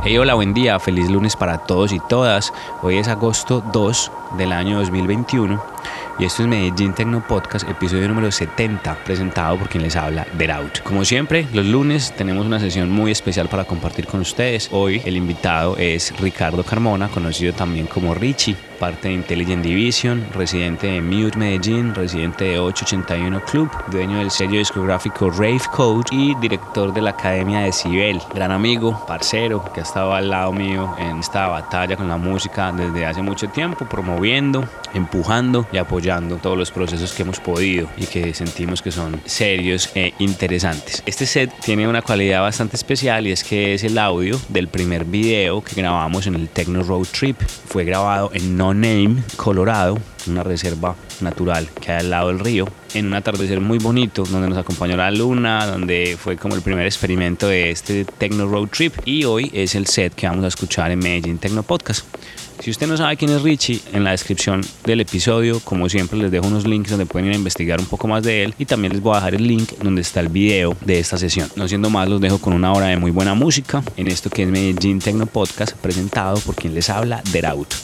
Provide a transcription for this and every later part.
Hey, hola, buen día, feliz lunes para todos y todas. Hoy es agosto 2 del año 2021 y esto es Medellín Tecno Podcast, episodio número 70, presentado por quien les habla, Out. Como siempre, los lunes tenemos una sesión muy especial para compartir con ustedes. Hoy el invitado es Ricardo Carmona, conocido también como Richie, parte de Intelligent Division, residente de Mute Medellín, residente de 881 Club, dueño del sello discográfico Rave Code y director de la Academia de Cibel. Gran amigo, parcero, que ha estado al lado mío en esta batalla con la música desde hace mucho tiempo, promoviendo, empujando y apoyando todos los procesos que hemos podido y que sentimos que son serios e interesantes. Este set tiene una cualidad bastante especial y es que es el audio del primer video que grabamos en el Techno Road Trip. Fue grabado en No Name, Colorado, una reserva natural que hay al lado del río, en un atardecer muy bonito donde nos acompañó la luna, donde fue como el primer experimento de este Techno Road Trip y hoy es el set que vamos a escuchar en Medellín Techno Podcast. Si usted no sabe quién es Richie, en la descripción del episodio, como siempre, les dejo unos links donde pueden ir a investigar un poco más de él y también les voy a dejar el link donde está el video de esta sesión. No siendo más, los dejo con una hora de muy buena música en esto que es Medellín Tecno Podcast, presentado por quien les habla, Deraut.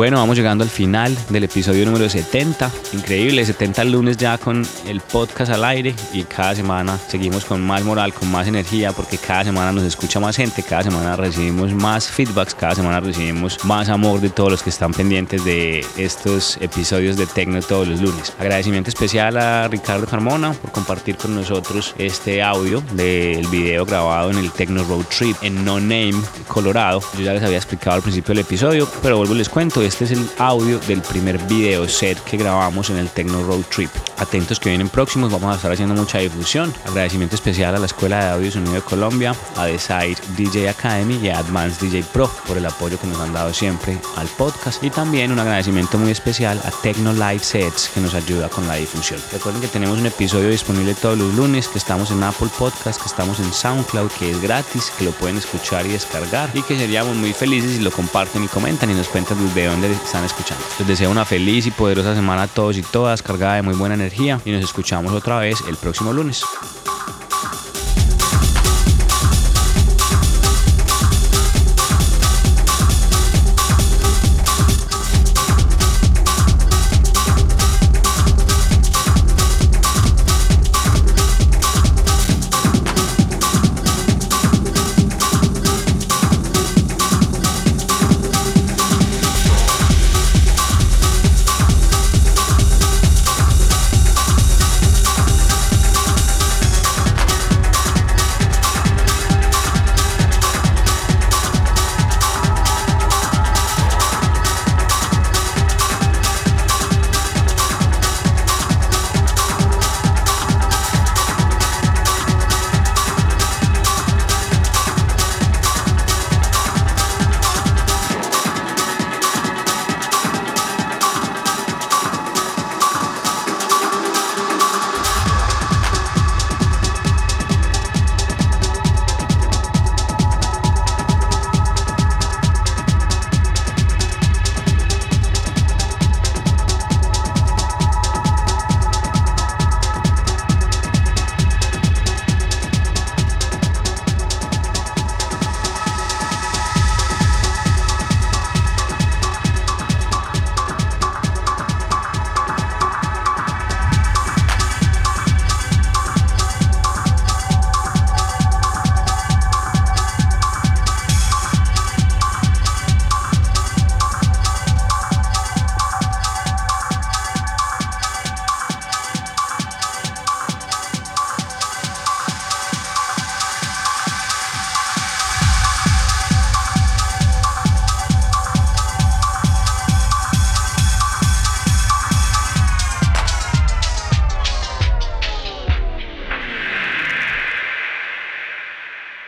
Bueno, vamos llegando al final del episodio número 70. Increíble, 70 lunes ya con el podcast al aire y cada semana seguimos con más moral, con más energía, porque cada semana nos escucha más gente, cada semana recibimos más feedbacks, cada semana recibimos más amor de todos los que están pendientes de estos episodios de Tecno todos los lunes. Agradecimiento especial a Ricardo Carmona por compartir con nosotros este audio del video grabado en el Tecno Road Trip en No Name, Colorado. Yo ya les había explicado al principio del episodio, pero vuelvo y les cuento, este es el audio del primer video set que grabamos en el Tecno Road Trip. Atentos que vienen próximos, vamos a estar haciendo mucha difusión. Agradecimiento especial a la Escuela de Audio Sonido de Colombia, a Desire DJ Academy y a Advanced DJ Pro por el apoyo que nos han dado siempre al podcast. Y también un agradecimiento muy especial a Tecno Live Sets que nos ayuda con la difusión. Recuerden que tenemos un episodio disponible todos los lunes, que estamos en Apple Podcast, que estamos en SoundCloud, que es gratis, que lo pueden escuchar y descargar y que seríamos muy felices si lo comparten y comentan y nos cuentan desde están escuchando. Les deseo una feliz y poderosa semana a todos y todas, cargada de muy buena energía y nos escuchamos otra vez el próximo lunes.